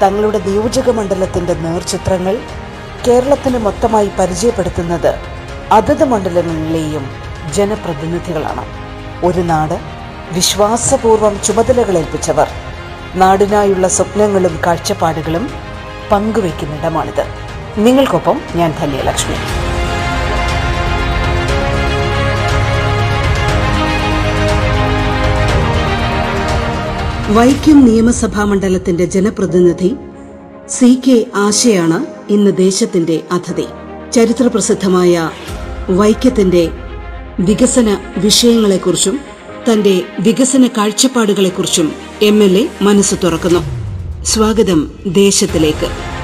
തങ്ങളുടെ നിയോജക മണ്ഡലത്തിന്റെ നേർചിത്രങ്ങൾ കേരളത്തിന് മൊത്തമായി പരിചയപ്പെടുത്തുന്നത് അതത് മണ്ഡലങ്ങളിലെയും ജനപ്രതിനിധികളാണ്. ഒരു നാട് വിശ്വാസപൂർവം ചുമതലകളേൽപ്പിച്ചവർ നാടിനായുള്ള സ്വപ്നങ്ങളും കാഴ്ചപ്പാടുകളും പങ്കുവയ്ക്കുന്നിടമാണിത് നിങ്ങൾക്കൊപ്പം ഞാൻ ധന്യലക്ഷ്മി. വൈക്കം നിയമസഭാ മണ്ഡലത്തിന്റെ ജനപ്രതിനിധി സി കെ ആശയാണ് ഇന്ന് ദേശത്തിന്റെ അതിഥി. ചരിത്രപ്രസിദ്ധമായ വൈക്കത്തിന്റെ വികസന വിഷയങ്ങളെക്കുറിച്ചും തന്റെ വികസന കാഴ്ചപ്പാടുകളെക്കുറിച്ചും എം എൽ എ മനസ്സ് തുറക്കുന്നു. സ്വാഗതം ദേശത്തിലേക്ക്.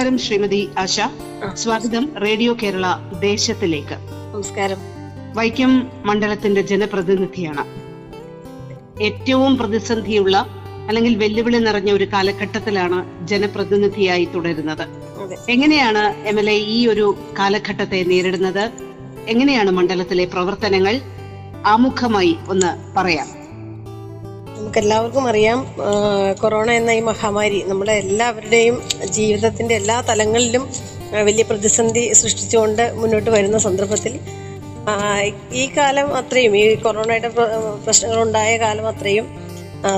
നമസ്കാരം ശ്രീമതി ആശ. സ്വാഗതം റേഡിയോ കേരള ദേശത്തിലേക്ക്. നമസ്കാരം. വൈക്കം മണ്ഡലത്തിന്റെ ജനപ്രതിനിധിയാണ്. ഏറ്റവും പ്രതിസന്ധിയുള്ള അല്ലെങ്കിൽ വെല്ലുവിളി നിറഞ്ഞ ഒരു കാലഘട്ടത്തിലാണ് ജനപ്രതിനിധിയായി തുടരുന്നത്. എങ്ങനെയാണ് എം എൽ എ ഈ ഒരു കാലഘട്ടത്തെ നേരിടുന്നത്? എങ്ങനെയാണ് മണ്ഡലത്തിലെ പ്രവർത്തനങ്ങൾ? ആമുഖമായി ഒന്ന് പറയാം. നമുക്ക് എല്ലാവർക്കും അറിയാം കൊറോണ എന്ന ഈ മഹാമാരി നമ്മുടെ എല്ലാവരുടെയും ജീവിതത്തിന്റെ എല്ലാ തലങ്ങളിലും വലിയ പ്രതിസന്ധി സൃഷ്ടിച്ചുകൊണ്ട് മുന്നോട്ട് വരുന്ന സന്ദർഭത്തിൽ ഈ കാലം അത്രയും ഈ കൊറോണയുടെ പ്രശ്നങ്ങൾ ഉണ്ടായ കാലം അത്രയും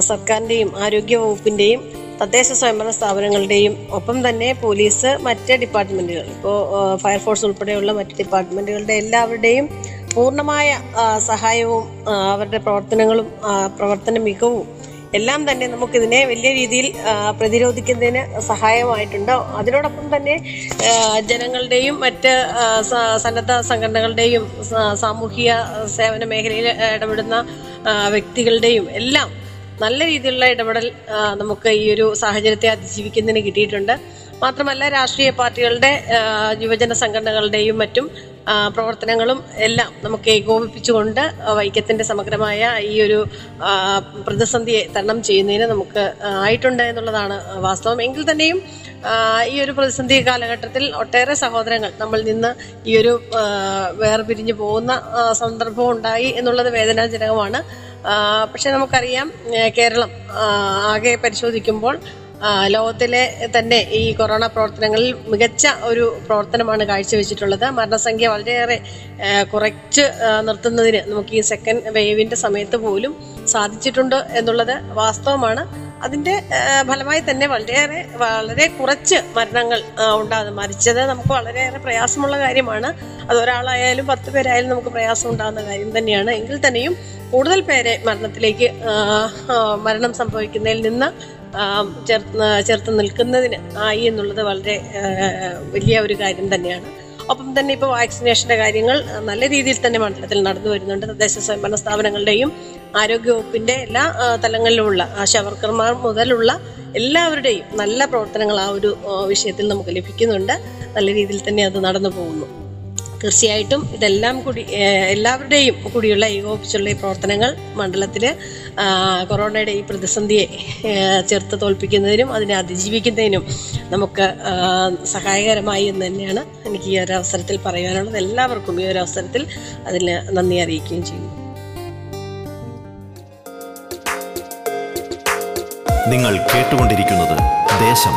സർക്കാരിന്റെയും ആരോഗ്യ വകുപ്പിന്റെയും തദ്ദേശ സ്വയംഭരണ സ്ഥാപനങ്ങളുടെയും ഒപ്പം തന്നെ പോലീസ് മറ്റ് ഡിപ്പാർട്ട്മെന്റുകൾ ഇപ്പോൾ ഫയർഫോഴ്സ് ഉൾപ്പെടെയുള്ള മറ്റ് ഡിപ്പാർട്ട്മെന്റുകളുടെ എല്ലാവരുടെയും പൂർണമായ സഹായവും അവരുടെ പ്രവർത്തനങ്ങളും പ്രവർത്തന മികവും എല്ലാം തന്നെ നമുക്കിതിനെ വലിയ രീതിയിൽ പ്രതിരോധിക്കുന്നതിന് സഹായമായിട്ടുണ്ട്. അതിനോടൊപ്പം തന്നെ ജനങ്ങളുടെയും മറ്റ് സന്നദ്ധ സംഘടനകളുടെയും സാമൂഹിക സേവന മേഖലയിൽ ഇടപെടുന്ന വ്യക്തികളുടെയും എല്ലാം നല്ല രീതിയിലുള്ള ഇടപെടൽ നമുക്ക് ഈ ഒരു സാഹചര്യത്തെ അതിജീവിക്കുന്നതിന് കിട്ടിയിട്ടുണ്ട്. മാത്രമല്ല രാഷ്ട്രീയ പാർട്ടികളുടെ യുവജന സംഘടനകളുടെയും മറ്റും പ്രവർത്തനങ്ങളും എല്ലാം നമുക്ക് ഏകോപിപ്പിച്ചുകൊണ്ട് വൈക്കത്തിന്റെ സമഗ്രമായ ഈ ഒരു പ്രതിസന്ധിയെ തരണം ചെയ്യുന്നതിന് നമുക്ക് ആയിട്ടുണ്ട് എന്നുള്ളതാണ് വാസ്തവം. എങ്കിൽ തന്നെയും ഈ ഒരു പ്രതിസന്ധി കാലഘട്ടത്തിൽ ഒട്ടേറെ സഹോദരങ്ങൾ നമ്മൾ നിന്ന് ഈ ഒരു വേർപിരിഞ്ഞു പോകുന്ന സന്ദർഭം ഉണ്ടായി എന്നുള്ളത് വേദനാജനകമാണ്. പക്ഷെ നമുക്കറിയാം കേരളം ആകെ പരിശോധിക്കുമ്പോൾ ലോകത്തിലെ തന്നെ ഈ കൊറോണ പ്രവർത്തനങ്ങളിൽ മികച്ച ഒരു പ്രവർത്തനമാണ് കാഴ്ചവെച്ചിട്ടുള്ളത്. മരണസംഖ്യ വളരെയേറെ കുറച്ച് നിർത്തുന്നതിന് നമുക്ക് ഈ സെക്കൻഡ് വേവിന്റെ സമയത്ത് പോലും സാധിച്ചിട്ടുണ്ട് എന്നുള്ളത് വാസ്തവമാണ്. അതിന്റെ ഫലമായി തന്നെ വളരെയേറെ വളരെ കുറച്ച് മരണങ്ങൾ ഉണ്ടാകുന്നു മരിച്ചത് നമുക്ക് വളരെയേറെ പ്രയാസമുള്ള കാര്യമാണ്. അത് ഒരാളായാലും പത്ത് പേരായാലും നമുക്ക് പ്രയാസം ഉണ്ടാകുന്ന കാര്യം തന്നെയാണ്. എങ്കിൽ തന്നെയും കൂടുതൽ പേരെ മരണത്തിലേക്ക് മരണം സംഭവിക്കുന്നതിൽ നിന്ന് ചേർത്ത് ചേർത്ത് നിൽക്കുന്നതിന് ആയി എന്നുള്ളത് വളരെ വലിയ ഒരു കാര്യം തന്നെയാണ്. ഒപ്പം തന്നെ ഇപ്പോൾ വാക്സിനേഷന്റെ കാര്യങ്ങൾ നല്ല രീതിയിൽ തന്നെ മണ്ഡലത്തിൽ നടന്നു വരുന്നുണ്ട്. തദ്ദേശ സ്വയംഭരണ സ്ഥാപനങ്ങളുടെയും ആരോഗ്യവകുപ്പിന്റെ എല്ലാ തലങ്ങളിലുമുള്ള ആശാവർക്കർമാർ മുതലുള്ള എല്ലാവരുടെയും നല്ല പ്രവർത്തനങ്ങൾ ആ ഒരു വിഷയത്തിൽ നമുക്ക് ലഭിക്കുന്നുണ്ട്. നല്ല രീതിയിൽ തന്നെ അത് നടന്നു പോകുന്നു. തീർച്ചയായിട്ടും ഇതെല്ലാം കൂടി എല്ലാവരുടെയും കൂടിയുള്ള ഏകോപിച്ചുള്ള ഈ പ്രവർത്തനങ്ങൾ മണ്ഡലത്തിൽ കൊറോണയുടെ ഈ പ്രതിസന്ധിയെ ചെറുത്ത് തോൽപ്പിക്കുന്നതിനും അതിനെ അതിജീവിക്കുന്നതിനും നമുക്ക് സഹായകരമായി എന്ന് തന്നെയാണ് എനിക്ക് ഈ ഒരു അവസരത്തിൽ പറയാനുള്ളത് എല്ലാവർക്കും ഈ ഒരു അവസരത്തിൽ അതിന് നന്ദി അറിയിക്കുകയും ചെയ്യുന്നു. നിങ്ങൾ കേട്ടുകൊണ്ടിരിക്കുന്നത് ദേശം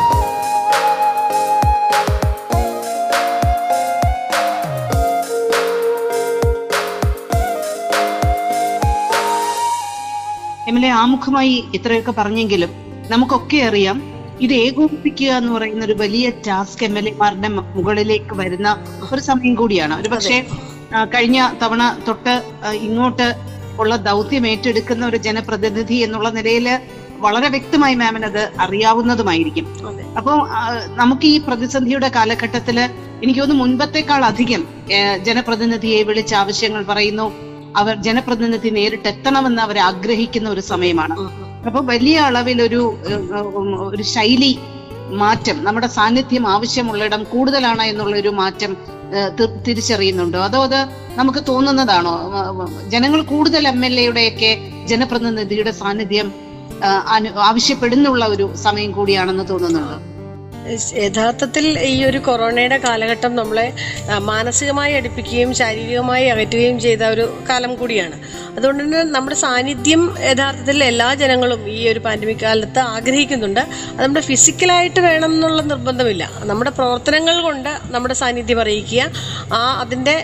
എം എൽ എ ആമുഖമായി ഇത്രയൊക്കെ പറഞ്ഞെങ്കിലും നമുക്കൊക്കെ അറിയാം ഇത് ഏകോപിപ്പിക്കുക എന്ന് പറയുന്ന ഒരു വലിയ ടാസ്ക് എം എൽ എമാരുടെ മുകളിലേക്ക് വരുന്ന ഒരു സമയം കൂടിയാണ്. ഒരു പക്ഷേ കഴിഞ്ഞ തവണ തൊട്ട് ഇങ്ങോട്ട് ഉള്ള ദൗത്യം ഏറ്റെടുക്കുന്ന ഒരു ജനപ്രതിനിധി എന്നുള്ള നിലയിൽ വളരെ വ്യക്തമായി മാമിന് അത്. അറിയാവുന്നതുമായിരിക്കും അപ്പോൾ നമുക്ക് ഈ പ്രതിസന്ധിയുടെ കാലഘട്ടത്തിൽ എനിക്ക് തോന്നുന്നു മുൻപത്തെക്കാൾ അധികം ജനപ്രതിനിധിയെ വിളിച്ച് ആവശ്യങ്ങൾ പറയുന്നു. അവർ ജനപ്രതിനിധി നേരിട്ട് എത്തണമെന്ന് അവർ ആഗ്രഹിക്കുന്ന ഒരു സമയമാണ്. അപ്പൊ വലിയ അളവിൽ ഒരു ഒരു ശൈലി മാറ്റം നമ്മുടെ സാന്നിധ്യം ആവശ്യമുള്ളിടം കൂടുതലാണ് എന്നുള്ള ഒരു മാറ്റം തിരിച്ചറിയുന്നുണ്ടോ. അതോ അത് നമുക്ക് തോന്നുന്നതാണോ? ജനങ്ങൾ കൂടുതൽ എം എൽ എയുടെയൊക്കെ ജനപ്രതിനിധിയുടെ സാന്നിധ്യം ആവശ്യപ്പെടുന്നുള്ള ഒരു സമയം കൂടിയാണെന്ന് തോന്നുന്നുണ്ടോ? യഥാർത്ഥത്തിൽ ഈ ഒരു കൊറോണയുടെ കാലഘട്ടം നമ്മളെ മാനസികമായി അടുപ്പിക്കുകയും ശാരീരികമായി അകറ്റുകയും ചെയ്ത ഒരു കാലം കൂടിയാണ്. അതുകൊണ്ട് തന്നെ നമ്മുടെ സാന്നിധ്യം യഥാർത്ഥത്തിൽ എല്ലാ ജനങ്ങളും ഈ ഒരു പാൻഡമിക് കാലത്ത് ആഗ്രഹിക്കുന്നുണ്ട്. അത് നമ്മുടെ ഫിസിക്കലായിട്ട് വേണം എന്നുള്ള നിർബന്ധമില്ല. നമ്മുടെ പ്രവർത്തനങ്ങൾ കൊണ്ട് നമ്മുടെ സാന്നിധ്യം അറിയിക്കുക. ആ അതിന്റെ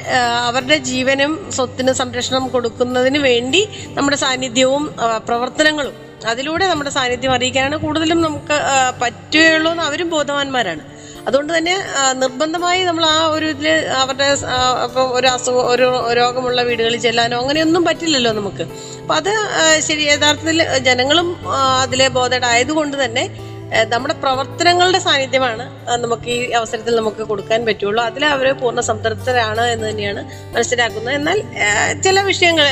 അവരുടെ ജീവനും സ്വത്തിന് സംരക്ഷണം കൊടുക്കുന്നതിന് വേണ്ടി നമ്മുടെ സാന്നിധ്യവും പ്രവർത്തനങ്ങളും അതിലൂടെ നമ്മുടെ സാന്നിധ്യം അറിയിക്കാനാണ് കൂടുതലും നമുക്ക് പറ്റുകയുള്ളൂ എന്ന് അവരും ബോധവാന്മാരാണ്. അതുകൊണ്ട് തന്നെ നിർബന്ധമായി നമ്മൾ ആ ഒരു ഇതിൽ അവരുടെ ഇപ്പം ഒരു അസുഖം ഒരു രോഗമുള്ള വീടുകളിൽ ചെല്ലാനോ അങ്ങനെയൊന്നും പറ്റില്ലല്ലോ നമുക്ക്. അപ്പം അത് ശരി യഥാർത്ഥത്തിൽ ജനങ്ങളും അതിലെ ബോധഡ് ആയതുകൊണ്ട് തന്നെ നമ്മുടെ പ്രവർത്തനങ്ങളുടെ സാന്നിധ്യമാണ് നമുക്ക് ഈ അവസരത്തിൽ നമുക്ക് കൊടുക്കാൻ പറ്റുള്ളൂ. അതിൽ അവർ പൂർണ സംതൃപ്തരാണ് എന്ന് തന്നെയാണ് മനസ്സിലാക്കുന്നത്. എന്നാൽ ചില വിഷയങ്ങൾ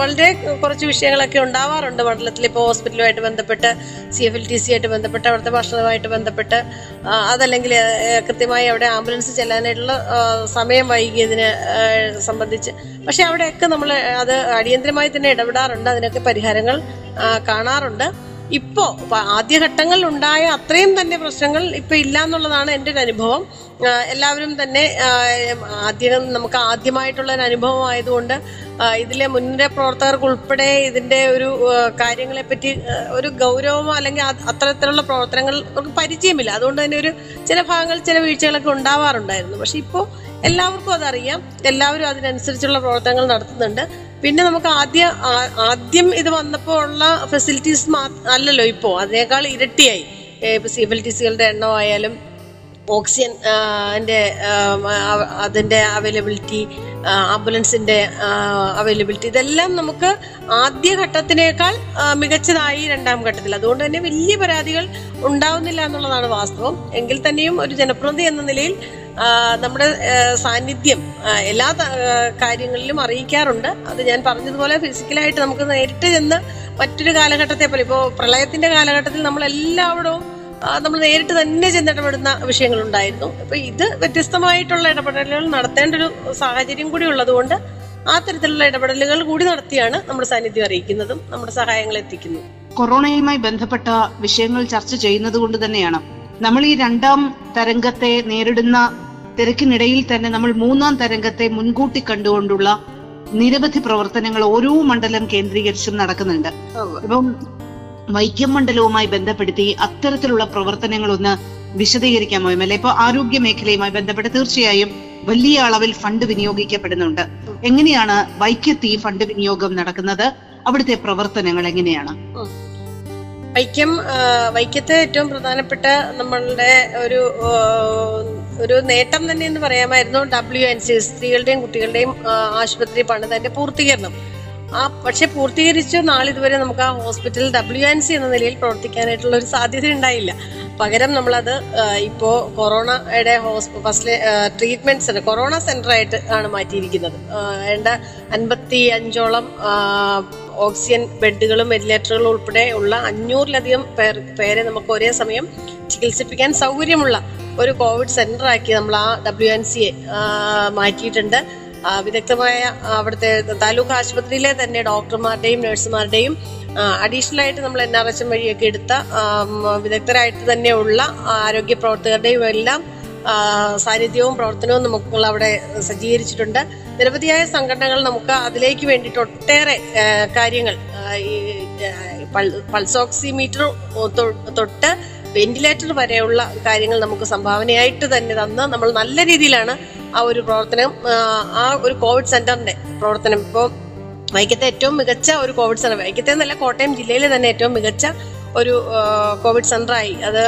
വളരെ കുറച്ച് വിഷയങ്ങളൊക്കെ ഉണ്ടാവാറുണ്ട്. മണ്ഡലത്തിൽ ഇപ്പോൾ ഹോസ്പിറ്റലുമായിട്ട് ബന്ധപ്പെട്ട് C F L T C ആയിട്ട് ബന്ധപ്പെട്ട് അവിടുത്തെ ഭക്ഷണവുമായിട്ട് ബന്ധപ്പെട്ട് അതല്ലെങ്കിൽ കൃത്യമായി അവിടെ ആംബുലൻസ് ചെല്ലാനായിട്ടുള്ള സമയം വൈകിയതിനെ സംബന്ധിച്ച്. പക്ഷെ അവിടെയൊക്കെ നമ്മൾ അത് അടിയന്തരമായി തന്നെ ഇടപെടാറുണ്ട്. അതിനൊക്കെ പരിഹാരങ്ങൾ കാണാറുണ്ട്. ഇപ്പോ ആദ്യഘട്ടങ്ങളിൽ ഉണ്ടായ അത്രയും തന്നെ പ്രശ്നങ്ങൾ ഇപ്പൊ ഇല്ല എന്നുള്ളതാണ് എന്റെ ഒരു അനുഭവം. എല്ലാവരും തന്നെ ആദ്യം നമുക്ക് ആദ്യമായിട്ടുള്ള ഒരു അനുഭവം ആയതുകൊണ്ട് ഇതിലെ മുൻനിര പ്രവർത്തകർക്ക് ഉൾപ്പെടെ ഇതിന്റെ ഒരു കാര്യങ്ങളെ പറ്റി ഒരു ഗൗരവമോ അല്ലെങ്കിൽ അത് അത്തരത്തിലുള്ള പ്രവർത്തനങ്ങൾ അവർക്ക് പരിചയമില്ല. അതുകൊണ്ട് തന്നെ ഒരു ചില ഭാഗങ്ങൾ ചില വീഴ്ചകളൊക്കെ ഉണ്ടാവാറുണ്ടായിരുന്നു. പക്ഷെ ഇപ്പോൾ എല്ലാവർക്കും അതറിയാം. എല്ലാവരും അതിനനുസരിച്ചുള്ള പ്രവർത്തനങ്ങൾ നടത്തുന്നുണ്ട്. പിന്നെ നമുക്ക് ആദ്യ ആദ്യം ഇത് വന്നപ്പോൾ ഉള്ള ഫെസിലിറ്റീസ് അല്ലല്ലോ ഇപ്പോൾ അതിനേക്കാൾ ഇരട്ടിയായി. ഇപ്പൊ എണ്ണം എഫ് ഓക്സിജൻ ന്റെ അതിന്റെ അവൈലബിലിറ്റി ആംബുലൻസിന്റെ അവൈലബിലിറ്റി ഇതെല്ലാം നമുക്ക് ആദ്യ ഘട്ടത്തിനേക്കാൾ മികച്ചതായി രണ്ടാം ഘട്ടത്തിൽ. അതുകൊണ്ട് തന്നെ വലിയ പരാതികൾ ഉണ്ടാവുന്നില്ല എന്നുള്ളതാണ് വാസ്തവം. എങ്കിൽ തന്നെയും ഒരു ജനപ്രതി എന്ന നിലയിൽ നമ്മുടെ സാന്നിധ്യം എല്ലാ കാര്യങ്ങളിലും അറിയിക്കാറുണ്ട്. അത് ഞാൻ പറഞ്ഞതുപോലെ ഫിസിക്കലായിട്ട് നമുക്ക് നേരിട്ട് ചെന്ന് മറ്റൊരു കാലഘട്ടത്തെ പോലെ ഇപ്പോൾ പ്രളയത്തിന്റെ കാലഘട്ടത്തിൽ നമ്മൾ എല്ലാവരും നമ്മൾ നേരിട്ട് തന്നെ ചെന്ന് ഇടപെടുന്ന വിഷയങ്ങളുണ്ടായിരുന്നു. അപ്പൊ ഇത് വ്യത്യസ്തമായിട്ടുള്ള ഇടപെടലുകൾ നടത്തേണ്ട ഒരു സാഹചര്യം കൂടി ഉള്ളതുകൊണ്ട് ആ തരത്തിലുള്ള ഇടപെടലുകൾ കൂടി നടത്തിയാണ് നമ്മുടെ സാന്നിധ്യം അറിയിക്കുന്നതും നമ്മുടെ സഹായങ്ങൾ എത്തിക്കുന്നതും കൊറോണയുമായി ബന്ധപ്പെട്ട വിഷയങ്ങൾ ചർച്ച ചെയ്യുന്നത് കൊണ്ട് തന്നെയാണ് നമ്മൾ ഈ രണ്ടാം തരംഗത്തെ നേരിടുന്ന തിരക്കിനിടയിൽ തന്നെ നമ്മൾ മൂന്നാം തരംഗത്തെ മുൻകൂട്ടി കണ്ടുകൊണ്ടുള്ള നിരവധി പ്രവർത്തനങ്ങൾ ഓരോ മണ്ഡലം കേന്ദ്രീകരിച്ചും നടക്കുന്നുണ്ട്. ഇപ്പം വൈക്കം മണ്ഡലവുമായി ബന്ധപ്പെടുത്തി അത്തരത്തിലുള്ള പ്രവർത്തനങ്ങളൊന്ന് വിശദീകരിക്കാമോ എം എൽ എ? ഇപ്പൊ ആരോഗ്യ മേഖലയുമായി ബന്ധപ്പെട്ട് തീർച്ചയായും വലിയ അളവിൽ ഫണ്ട് വിനിയോഗിക്കപ്പെടുന്നുണ്ട്. എങ്ങനെയാണ് വൈക്കത്ത് ഫണ്ട് വിനിയോഗം നടക്കുന്നത്? അവിടുത്തെ പ്രവർത്തനങ്ങൾ എങ്ങനെയാണ്? വൈക്കം വൈക്കത്തെ ഏറ്റവും പ്രധാനപ്പെട്ട നമ്മളുടെ ഒരു ഒരു നേട്ടം തന്നെ എന്ന് പറയാമായിരുന്നു ഡബ്ല്യു എൻ സി സ്ത്രീകളുടെയും കുട്ടികളുടെയും ആശുപത്രി പണിതതിന്റെ പൂർത്തീകരണം. ആ പക്ഷെ പൂർത്തീകരിച്ച് നാളിതുവരെ നമുക്ക് ആ ഹോസ്പിറ്റൽ ഡബ്ല്യു എൻ സി എന്ന നിലയിൽ പ്രവർത്തിക്കാനായിട്ടുള്ള ഒരു സാധ്യത ഉണ്ടായില്ല. പകരം നമ്മളത് ഇപ്പോൾ ഇപ്പോ കൊറോണയുടെ ഹോസ്പി first treatment centre corona centre ആയിട്ട് ആണ് മാറ്റിയിരിക്കുന്നത്. വേണ്ട അൻപത്തി അഞ്ചോളം ഓക്സിജൻ ബെഡുകളും വെന്റിലേറ്ററുകളും ഉൾപ്പെടെ ഉള്ള അഞ്ഞൂറിലധികം പേർ പേരെ നമുക്ക് ഒരേ സമയം ചികിത്സിപ്പിക്കാൻ സൗകര്യമുള്ള ഒരു കോവിഡ് സെന്റർ ആക്കി നമ്മൾ ആ ഡബ്ല്യു എൻ സിയെ മാറ്റിയിട്ടുണ്ട്. വിദഗ്ധമായ അവിടുത്തെ താലൂക്ക് ആശുപത്രിയിലെ തന്നെ ഡോക്ടർമാരുടെയും നഴ്സുമാരുടെയും അഡീഷണൽ ആയിട്ട് നമ്മൾ എൻ ആർ എച്ച് എം വഴിയൊക്കെ എടുത്ത വിദഗ്ധരായിട്ട് തന്നെയുള്ള ആരോഗ്യ പ്രവർത്തകരുടെയും എല്ലാം സാന്നിധ്യവും പ്രവർത്തനവും നമുക്ക് അവിടെ സജ്ജീകരിച്ചിട്ടുണ്ട്. നിരവധിയായ സംഘടനകൾ നമുക്ക് അതിലേക്ക് വേണ്ടിയിട്ട് ഒട്ടേറെ കാര്യങ്ങൾ ഈ പൾസോക്സിമീറ്റർ തൊട്ട് വെന്റിലേറ്റർ വരെയുള്ള കാര്യങ്ങൾ നമുക്ക് സംഭാവനയായിട്ട് തന്നെ തന്ന് നമ്മൾ നല്ല രീതിയിലാണ് ആ ഒരു പ്രവർത്തനം ആ, ഒരു കോവിഡ് സെന്ററിന്റെ പ്രവർത്തനം. ഇപ്പോൾ വൈക്കത്തെ ഏറ്റവും മികച്ച ഒരു കോവിഡ് സെന്റർ വൈക്കത്തെ എന്നല്ല കോട്ടയം ജില്ലയിലെ തന്നെ ഏറ്റവും മികച്ച ഒരു കോവിഡ് സെന്ററായി. അത്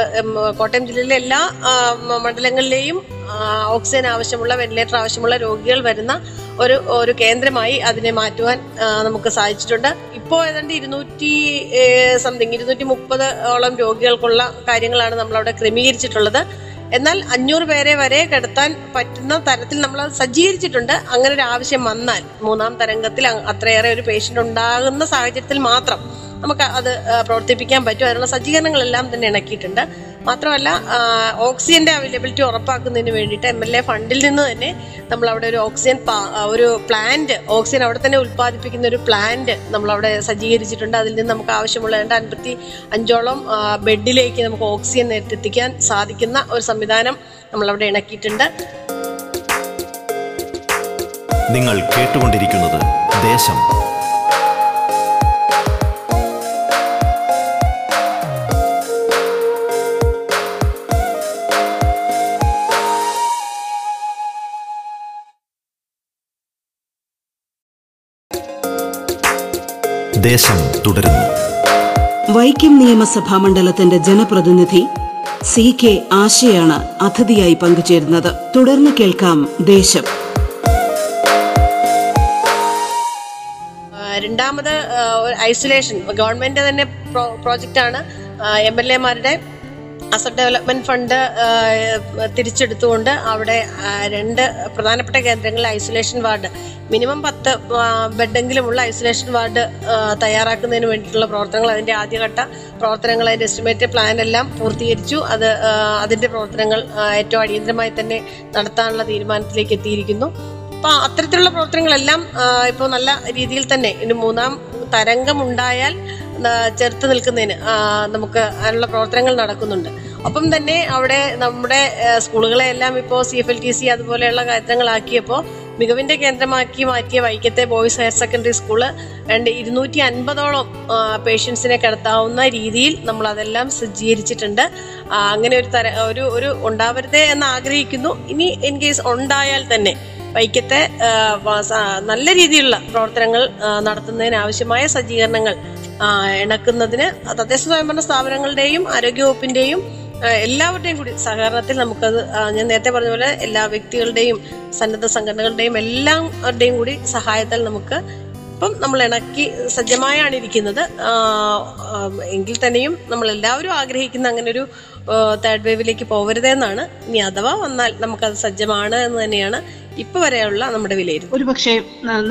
കോട്ടയം ജില്ലയിലെ എല്ലാ മണ്ഡലങ്ങളിലെയും ഓക്സിജൻ ആവശ്യമുള്ള വെന്റിലേറ്റർ ആവശ്യമുള്ള രോഗികൾ വരുന്ന ഒരു ഒരു കേന്ദ്രമായി അതിനെ മാറ്റുവാൻ നമുക്ക് സാധിച്ചിട്ടുണ്ട്. ഇപ്പോൾ ഏതാണ്ട് ഇരുന്നൂറ്റി സംതിങ് ഇരുന്നൂറ്റി മുപ്പത് ഓളം രോഗികൾക്കുള്ള കാര്യങ്ങളാണ് നമ്മൾ അവിടെ ക്രമീകരിച്ചിട്ടുള്ളത്. എന്നാൽ അഞ്ഞൂറ് പേരെ വരെ കിടത്താൻ പറ്റുന്ന തരത്തിൽ നമ്മൾ അത് സജ്ജീകരിച്ചിട്ടുണ്ട്. അങ്ങനെ ഒരു ആവശ്യം വന്നാൽ മൂന്നാം തരംഗത്തിൽ അത്രയേറെ ഒരു പേഷ്യന്റ് ഉണ്ടാകുന്ന സാഹചര്യത്തിൽ മാത്രം നമുക്ക് അത് പ്രവർത്തിപ്പിക്കാൻ പറ്റും. അതിനുള്ള സജ്ജീകരണങ്ങളെല്ലാം തന്നെ ഇണക്കിയിട്ടുണ്ട്. മാത്രമല്ല ഓക്സിജന്റെ അവൈലബിലിറ്റി ഉറപ്പാക്കുന്നതിന് വേണ്ടിയിട്ട് എം എൽ എ ഫണ്ടിൽ നിന്ന് തന്നെ നമ്മൾ അവിടെ ഒരു ഓക്സിജൻ ഒരു പ്ലാന്റ് ഓക്സിജൻ അവിടെ തന്നെ ഉൽപ്പാദിപ്പിക്കുന്ന ഒരു പ്ലാന്റ് നമ്മൾ അവിടെ സജ്ജീകരിച്ചിട്ടുണ്ട്. അതിൽ നിന്ന് നമുക്ക് ആവശ്യമുള്ള രണ്ട് അൻപത്തി അഞ്ചോളം ബെഡിലേക്ക് നമുക്ക് ഓക്സിജൻ നേരിട്ടെത്തിക്കാൻ സാധിക്കുന്ന ഒരു സംവിധാനം നമ്മൾ അവിടെ ഇണക്കിയിട്ടുണ്ട്. നിങ്ങൾ കേട്ടുകൊണ്ടിരിക്കുന്നത് ദേശം. ദേശം തുടരുന്നു. വൈക്കം നിയമസഭാ മണ്ഡലത്തിന്റെ ജനപ്രതിനിധി സി കെ ആശയാണ് അതിഥിയായി പങ്കുചേരുന്നത്. തുടർന്ന് കേൾക്കാം ദേശം. രണ്ടാമത് ഐസൊലേഷൻ. ഗവൺമെന്റ് തന്നെ പ്രോജക്റ്റ് ആണ് എം എൽ എമാരുടെ അസറ്റ് ഡെവലപ്മെന്റ് ഫണ്ട് തിരിച്ചെടുത്തുകൊണ്ട് അവിടെ രണ്ട് പ്രധാനപ്പെട്ട കേന്ദ്രങ്ങളിൽ ഐസൊലേഷൻ വാർഡ് മിനിമം പത്ത് ബെഡെങ്കിലുമുള്ള ഐസൊലേഷൻ വാർഡ് തയ്യാറാക്കുന്നതിന് വേണ്ടിയിട്ടുള്ള പ്രവർത്തനങ്ങൾ അതിന്റെ ആദ്യഘട്ട പ്രവർത്തനങ്ങൾ അതിന്റെ എസ്റ്റിമേറ്റ് പ്ലാൻ എല്ലാം പൂർത്തീകരിച്ചു. അത് അതിന്റെ പ്രവർത്തനങ്ങൾ ഏറ്റവും അടിയന്തരമായി തന്നെ നടത്താനുള്ള തീരുമാനത്തിലേക്ക് എത്തിയിരിക്കുന്നു. അപ്പോൾ അത്തരത്തിലുള്ള പ്രവർത്തനങ്ങളെല്ലാം ഇപ്പോൾ നല്ല രീതിയിൽ തന്നെ ഇനി മൂന്നാം തരംഗം ഉണ്ടായാൽ ആ, ചെറുത്ത് നിൽക്കുന്നതിന് നമുക്ക് അതിനുള്ള പ്രവർത്തനങ്ങൾ നടക്കുന്നുണ്ട്. ഒപ്പം തന്നെ അവിടെ നമ്മുടെ ആ, സ്കൂളുകളെ എല്ലാം ഇപ്പോൾ C F L T C അതുപോലെയുള്ള കാര്യങ്ങളാക്കിയപ്പോൾ മികവിന്റെ കേന്ദ്രമാക്കി മാറ്റിയ വൈക്കത്തെ ബോയ്സ് ഹയർ സെക്കൻഡറി സ്കൂൾ രണ്ട് ഇരുന്നൂറ്റി അൻപതോളം പേഷ്യൻസിനെ കിടത്താവുന്ന രീതിയിൽ നമ്മൾ അതെല്ലാം സജ്ജീകരിച്ചിട്ടുണ്ട് അങ്ങനെ ഒരു തര ഒരു ഒരു ഉണ്ടാവരുതേ എന്ന് ആഗ്രഹിക്കുന്നു. ഇനി ഇൻ കേസ് ഉണ്ടായാൽ തന്നെ വൈക്കത്തെ നല്ല രീതിയിലുള്ള പ്രവർത്തനങ്ങൾ നടത്തുന്നതിന് ആവശ്യമായ സജ്ജീകരണങ്ങൾ ഇണക്കുന്നതിന് തദ്ദേശ സ്വയംഭരണ സ്ഥാപനങ്ങളുടെയും ആരോഗ്യവകുപ്പിന്റെയും എല്ലാവരുടെയും കൂടി സഹകരണത്തിൽ നമുക്കത് ഞാൻ നേരത്തെ പറഞ്ഞ പോലെ എല്ലാ വ്യക്തികളുടെയും സന്നദ്ധ സംഘടനകളുടെയും എല്ലാവരുടെയും കൂടി സഹായത്താൽ നമുക്ക് ഇപ്പം നമ്മൾ ഇണക്കി സജ്ജമായാണ് ഇരിക്കുന്നത്. എങ്കിൽ തന്നെയും നമ്മൾ എല്ലാവരും ആഗ്രഹിക്കുന്ന അങ്ങനെ ഒരു തേർഡ് വേവിലേക്ക് പോകരുതെന്നാണ് ഇനി അഥവാ വന്നാൽ നമുക്കത് സജ്ജമാണ് എന്ന് തന്നെയാണ് ഇപ്പൊ വരെയുള്ള നമ്മുടെ വിലയിരുത്തൽ. ഒരു പക്ഷേ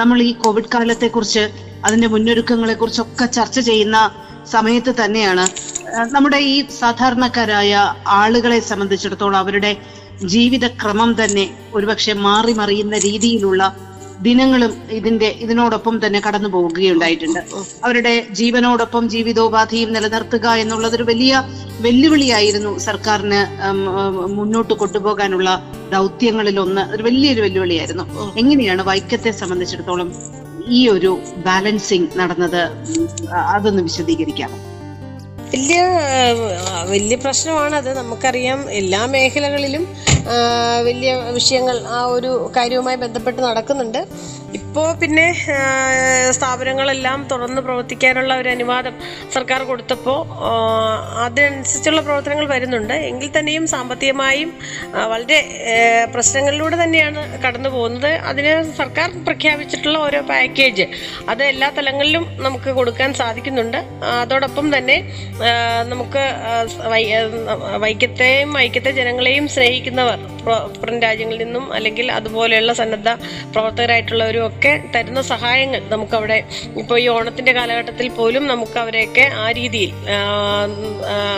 നമ്മൾ ഈ കോവിഡ് കാലത്തെ കുറിച്ച് അതിന്റെ മുന്നൊരുക്കങ്ങളെ കുറിച്ചൊക്കെ ചർച്ച ചെയ്യുന്ന സമയത്ത് തന്നെയാണ് നമ്മുടെ ഈ സാധാരണക്കാരായ ആളുകളെ സംബന്ധിച്ചിടത്തോളം അവരുടെ ജീവിതക്രമം തന്നെ ഒരുപക്ഷെ മാറി മറിയുന്ന രീതിയിലുള്ള ദിനങ്ങളും ഇതിന്റെ ഇതിനോടൊപ്പം തന്നെ കടന്നു പോവുകയുണ്ടായിട്ടുണ്ട്. അവരുടെ ജീവനോടൊപ്പം ജീവിതോപാധിയും നിലനിർത്തുക എന്നുള്ളതൊരു വലിയ വെല്ലുവിളിയായിരുന്നു സർക്കാരിന് മുന്നോട്ട് കൊണ്ടുപോകാനുള്ള ദൗത്യങ്ങളിൽ ഒന്ന് ഒരു വലിയൊരു വെല്ലുവിളിയായിരുന്നു. എങ്ങനെയാണ് വൈക്കത്തെ സംബന്ധിച്ചിടത്തോളം ഈ ഒരു ബാലൻസിങ് നടന്നത്? അതൊന്ന് വിശദീകരിക്കാം വലിയ വലിയ പ്രശ്നമാണത് നമുക്കറിയാം. എല്ലാ മേഖലകളിലും വലിയ വിഷയങ്ങൾ ആ ഒരു കാര്യവുമായി ബന്ധപ്പെട്ട് നടക്കുന്നുണ്ട് ഇപ്പോൾ പിന്നെ സ്ഥാപനങ്ങളെല്ലാം തുറന്ന് പ്രവർത്തിക്കാനുള്ള ഒരു അനുവാദം സർക്കാർ കൊടുത്തപ്പോൾ അതിനനുസരിച്ചുള്ള പ്രവർത്തനങ്ങൾ വരുന്നുണ്ട് എങ്കിൽ തന്നെയും സാമ്പത്തികമായും വളരെ പ്രശ്നങ്ങളിലൂടെ തന്നെയാണ് കടന്നു പോകുന്നത് അതിന് സർക്കാർ പ്രഖ്യാപിച്ചിട്ടുള്ള ഓരോ പാക്കേജ് അത് എല്ലാ തലങ്ങളിലും നമുക്ക് കൊടുക്കാൻ സാധിക്കുന്നുണ്ട് അതോടൊപ്പം തന്നെ നമുക്ക് വൈക്കത്തെയും വൈക്കത്തെ ജനങ്ങളെയും സ്നേഹിക്കുന്നവർ പുറ- പുറം രാജ്യങ്ങളിൽ നിന്നും അല്ലെങ്കിൽ അതുപോലെയുള്ള സന്നദ്ധ പ്രവർത്തകരായിട്ടുള്ളവരും ഒക്കെ തരുന്ന സഹായങ്ങൾ നമുക്കവിടെ ഇപ്പോൾ ഈ ഓണത്തിന്റെ കാലഘട്ടത്തിൽ പോലും നമുക്ക് അവരെയൊക്കെ ആ രീതിയിൽ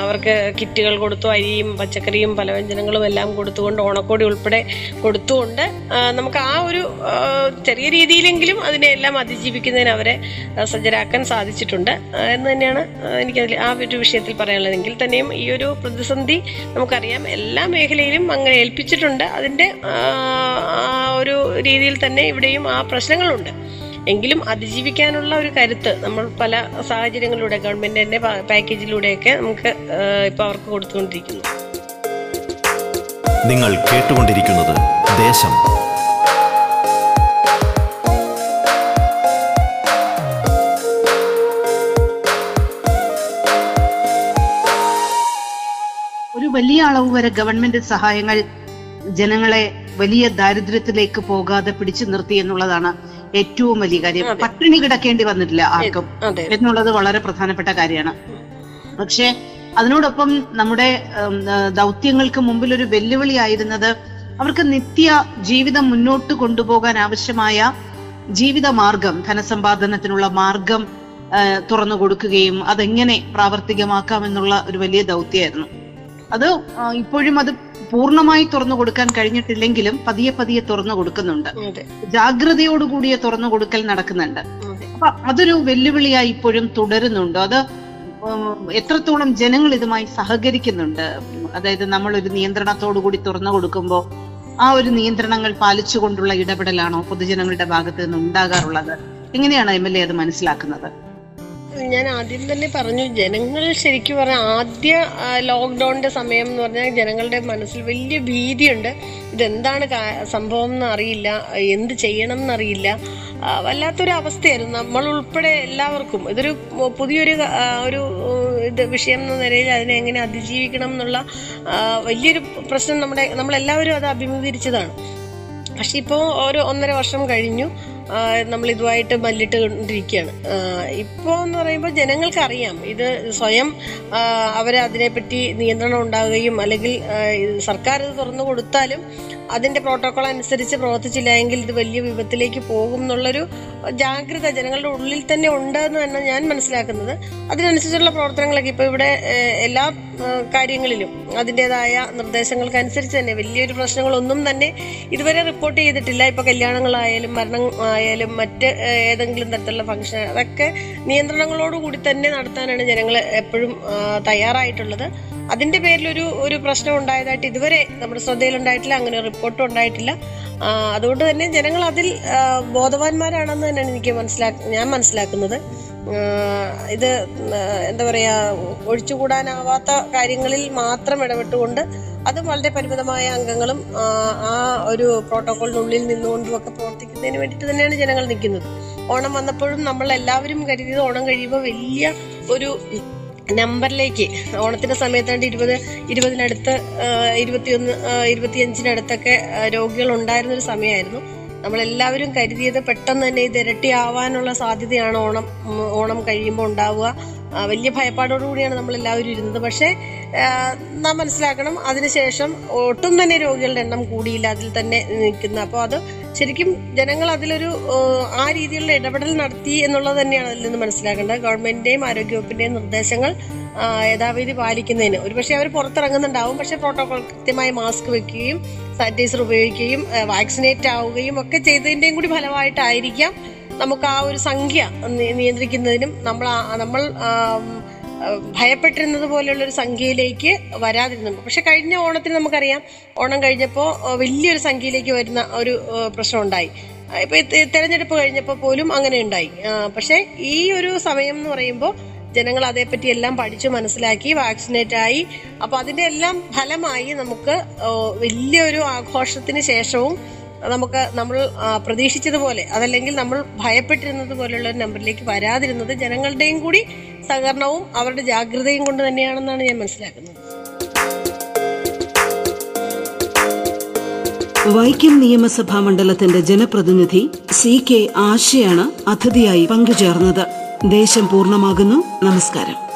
അവർക്ക് കിറ്റുകൾ കൊടുത്തു അരിയും പച്ചക്കറിയും പലവ്യഞ്ജനങ്ങളും എല്ലാം കൊടുത്തുകൊണ്ട് ഓണക്കോടി ഉൾപ്പെടെ കൊടുത്തുകൊണ്ട് നമുക്ക് ആ ഒരു ചെറിയ രീതിയിലെങ്കിലും അതിനെല്ലാം അതിജീവിക്കുന്നതിന് അവരെ സജ്ജരാക്കാൻ സാധിച്ചിട്ടുണ്ട്. എന്ന് തന്നെയാണ് എനിക്ക് ആ ഒരു വിഷയത്തിൽ പറയാനുള്ളത് എങ്കിൽ തന്നെയും ഈ ഒരു പ്രതിസന്ധി നമുക്കറിയാം. എല്ലാ മേഖലയിലും അങ്ങനെ ഏൽപ്പിച്ചിട്ടുണ്ട്. അതിന്റെ ഒരു രീതിയിൽ തന്നെ ഇവിടെയും ആ പ്രശ്നങ്ങളുണ്ട്. എങ്കിലും അതിജീവിക്കാനുള്ള ഒരു കരുത്ത് നമ്മൾ പല സാഹചര്യങ്ങളിലൂടെ ഗവൺമെന്റിന്റെ പാക്കേജിലൂടെയൊക്കെ നമുക്ക് ഇപ്പോൾ ഇപ്പൊ അവർക്ക് കൊടുത്തുകൊണ്ടിരിക്കുന്നു. നിങ്ങൾ കേട്ടുകൊണ്ടിരിക്കുന്നത് ദേശം. വലിയ അളവ് വരെ ഗവൺമെന്റ് സഹായങ്ങൾ ജനങ്ങളെ വലിയ ദാരിദ്ര്യത്തിലേക്ക് പോകാതെ പിടിച്ചു നിർത്തി എന്നുള്ളതാണ് ഏറ്റവും വലിയ കാര്യം. പട്ടിണി കിടക്കേണ്ടി വന്നിട്ടില്ല ആർക്കും. എന്നുള്ളത് വളരെ പ്രധാനപ്പെട്ട കാര്യമാണ്. പക്ഷെ അതിനോടൊപ്പം നമ്മുടെ ദൗത്യങ്ങൾക്ക് മുമ്പിൽ ഒരു വെല്ലുവിളി ആയിരുന്നത് അവർക്ക് നിത്യ ജീവിതം മുന്നോട്ട് കൊണ്ടുപോകാൻ ആവശ്യമായ ജീവിത മാർഗം ധനസമ്പാദനത്തിനുള്ള മാർഗം തുറന്നു കൊടുക്കുകയും അതെങ്ങനെ പ്രാവർത്തികമാക്കാം എന്നുള്ള ഒരു വലിയ ദൗത്യമായിരുന്നു. അത് ഇപ്പോഴും അത് പൂർണമായി തുറന്നു കൊടുക്കാൻ കഴിഞ്ഞിട്ടില്ലെങ്കിലും പതിയെ പതിയെ തുറന്നു കൊടുക്കുന്നുണ്ട്. ജാഗ്രതയോടുകൂടിയ തുറന്നു കൊടുക്കൽ നടക്കുന്നുണ്ട്. അപ്പൊ അതൊരു വെല്ലുവിളിയായി ഇപ്പോഴും തുടരുന്നുണ്ട്. അത് എത്രത്തോളം ജനങ്ങൾ ഇതുമായി സഹകരിക്കുന്നുണ്ട്. അതായത് നമ്മൾ ഒരു നിയന്ത്രണത്തോടു കൂടി തുറന്നു കൊടുക്കുമ്പോൾ ആ ഒരു നിയന്ത്രണങ്ങൾ പാലിച്ചുകൊണ്ടുള്ള ഇടപെടലാണോ പൊതുജനങ്ങളുടെ ഭാഗത്ത് നിന്ന് ഉണ്ടാകാറുള്ളത് എങ്ങനെയാണ് എം എൽ എ അത് മനസ്സിലാക്കുന്നത്? ഞാൻ ആദ്യം തന്നെ പറഞ്ഞു ജനങ്ങൾ ശരിക്കും പറഞ്ഞാൽ ആദ്യ ലോക്ക്ഡൗണിന്റെ സമയം എന്ന് പറഞ്ഞാൽ ജനങ്ങളുടെ മനസ്സിൽ വലിയ ഭീതിയുണ്ട്. ഇതെന്താണ് സംഭവം എന്നറിയില്ല എന്ത് ചെയ്യണം എന്നറിയില്ല. വല്ലാത്തൊരു അവസ്ഥയായിരുന്നു. നമ്മൾ ഉൾപ്പെടെ എല്ലാവർക്കും ഇതൊരു പുതിയൊരു ഒരു ഇത് വിഷയം എന്ന നിലയിൽ അതിനെ എങ്ങനെ അതിജീവിക്കണം എന്നുള്ള വലിയൊരു പ്രശ്നം നമ്മുടെ നമ്മളെല്ലാവരും അത് അഭിമുഖീകരിച്ചതാണ്. പക്ഷെ ഇപ്പോൾ ഒരു ഒന്നര വർഷം കഴിഞ്ഞു. നമ്മൾ ഇതുമായിട്ട് മല്ലിട്ട് കൊണ്ടിരിക്കുകയാണ് ഇപ്പോൾ എന്ന് പറയുമ്പോൾ ജനങ്ങൾക്കറിയാം ഇത് സ്വയം അവർ അതിനെപ്പറ്റി നിയന്ത്രണം ഉണ്ടാവുകയും അല്ലെങ്കിൽ സർക്കാർ ഇത് തുറന്നു കൊടുത്താലും അതിന്റെ പ്രോട്ടോകോൾ അനുസരിച്ച് പ്രവർത്തിച്ചില്ല എങ്കിൽ ഇത് വലിയ വിപത്തിലേക്ക് പോകും എന്നുള്ളൊരു ജാഗ്രത ജനങ്ങളുടെ ഉള്ളിൽ തന്നെ ഉണ്ട് എന്ന് തന്നെ ഞാൻ മനസ്സിലാക്കുന്നത്. അതിനനുസരിച്ചുള്ള പ്രവർത്തനങ്ങളൊക്കെ ഇപ്പൊ ഇവിടെ എല്ലാ കാര്യങ്ങളിലും അതിന്റെതായ നിർദ്ദേശങ്ങൾക്കനുസരിച്ച് തന്നെ വലിയൊരു പ്രശ്നങ്ങളൊന്നും തന്നെ ഇതുവരെ റിപ്പോർട്ട് ചെയ്തിട്ടില്ല. ഇപ്പൊ കല്യാണങ്ങളായാലും മരണം ആയാലും മറ്റ് ഏതെങ്കിലും തരത്തിലുള്ള ഫംഗ്ഷൻ അതൊക്കെ നിയന്ത്രണങ്ങളോടുകൂടി തന്നെ നടത്താനാണ് ജനങ്ങൾ എപ്പോഴും തയ്യാറായിട്ടുള്ളത്. അതിന്റെ പേരിൽ ഒരു പ്രശ്നം ഉണ്ടായതായിട്ട് ഇതുവരെ നമ്മുടെ ശ്രദ്ധയിലുണ്ടായിട്ടില്ല അങ്ങനെ റിപ്പോർട്ടും ഉണ്ടായിട്ടില്ല. അതുകൊണ്ട് തന്നെ ജനങ്ങൾ അതിൽ ബോധവാന്മാരാണെന്ന് തന്നെയാണ് എനിക്ക് മനസ്സിലാ ഞാൻ മനസ്സിലാക്കുന്നത്. ഇത് എന്താ പറയാ ഒഴിച്ചുകൂടാനാവാത്ത കാര്യങ്ങളിൽ മാത്രം ഇടപെട്ടുകൊണ്ട് അതും വളരെ പരിമിതമായ അംഗങ്ങളും ആ ഒരു പ്രോട്ടോകോളിനുള്ളിൽ നിന്നുകൊണ്ടും ഒക്കെ പ്രവർത്തിക്കുന്നതിന് വേണ്ടിയിട്ട് തന്നെയാണ് ജനങ്ങൾ നിൽക്കുന്നത്. ഓണം വന്നപ്പോഴും നമ്മൾ എല്ലാവരും കരുതിയത് ഓണം കഴിയുമ്പോൾ വലിയ ഒരു നമ്പറിലേക്ക് ഓണത്തിന്റെ സമയത്താണ്ട് ഇരുപത് ഇരുപതിനടുത്ത് ഇരുപത്തിയൊന്ന് ഇരുപത്തിയഞ്ചിനടുത്തൊക്കെ രോഗികൾ ഉണ്ടായിരുന്ന ഒരു സമയമായിരുന്നു. നമ്മളെല്ലാവരും കരുതിയത് പെട്ടെന്ന് തന്നെ ഇത് ഇരട്ടിയാവാനുള്ള സാധ്യതയാണ് ഓണം ഓണം കഴിയുമ്പോൾ ഉണ്ടാവുക. വലിയ ഭയപ്പാടോടുകൂടിയാണ് നമ്മളെല്ലാവരും ഇരുന്നത്. പക്ഷേ നാം മനസ്സിലാക്കണം. അതിനുശേഷം ഒട്ടും തന്നെ രോഗികളുടെ എണ്ണം കൂടിയില്ല. അതിൽ തന്നെ നിൽക്കുന്ന. അപ്പോൾ അത് ശരിക്കും ജനങ്ങൾ അതിലൊരു ആ, രീതിയിലുള്ള ഇടപെടൽ നടത്തി എന്നുള്ളത് തന്നെയാണ് അതിൽ നിന്ന് മനസ്സിലാക്കേണ്ടത്. ഗവൺമെന്റിന്റെയും ആരോഗ്യവകുപ്പിന്റെയും നിർദ്ദേശങ്ങൾ യഥാവിധി പാലിക്കുന്നതിന്. ഒരുപക്ഷെ അവർ പുറത്തിറങ്ങുന്നുണ്ടാവും. പക്ഷെ പ്രോട്ടോകോൾ കൃത്യമായി മാസ്ക് വെക്കുകയും സാനിറ്റൈസർ ഉപയോഗിക്കുകയും വാക്സിനേറ്റ് ആവുകയും ഒക്കെ ചെയ്തതിന്റെയും കൂടി ഫലമായിട്ടായിരിക്കാം നമുക്ക് ആ ഒരു സംഖ്യ നിയന്ത്രിക്കുന്നതിനും നമ്മൾ നമ്മൾ ഭയപ്പെട്ടിരുന്നത് പോലെയുള്ളൊരു സംഖ്യയിലേക്ക് വരാതിരുന്നു. പക്ഷെ കഴിഞ്ഞ ഓണത്തിന് നമുക്കറിയാം ഓണം കഴിഞ്ഞപ്പോൾ വലിയൊരു സംഖ്യയിലേക്ക് വരുന്ന ഒരു പ്രശ്നം ഉണ്ടായി ഇപ്പൊ തെരഞ്ഞെടുപ്പ് കഴിഞ്ഞപ്പോൾ പോലും അങ്ങനെ ഉണ്ടായി. പക്ഷെ ഈ ഒരു സമയം എന്ന് പറയുമ്പോൾ ജനങ്ങൾ അതേപ്പറ്റി എല്ലാം പഠിച്ചു മനസ്സിലാക്കി വാക്സിനേറ്റ് ആയി. അപ്പൊ അതിന്റെ എല്ലാം ഫലമായി നമുക്ക് വലിയൊരു ആഘോഷത്തിന് ശേഷവും നമുക്ക് നമ്മൾ പ്രതീക്ഷിച്ചതുപോലെ അതല്ലെങ്കിൽ നമ്മൾ ഭയപ്പെട്ടിരുന്നത് പോലെയുള്ള നമ്പറിലേക്ക് വരാതിരുന്നത് ജനങ്ങളുടെയും കൂടി സഹകരണവും അവരുടെ ജാഗ്രതയും കൊണ്ട് തന്നെയാണെന്നാണ് ഞാൻ മനസ്സിലാക്കുന്നത്. വൈക്കം നിയമസഭാ മണ്ഡലത്തിന്റെ ജനപ്രതിനിധി സി കെ ആശയാണ് അതിഥിയായി പങ്കുചേർന്നത്. ദേശം പൂർണമാകുന്നു. നമസ്കാരം.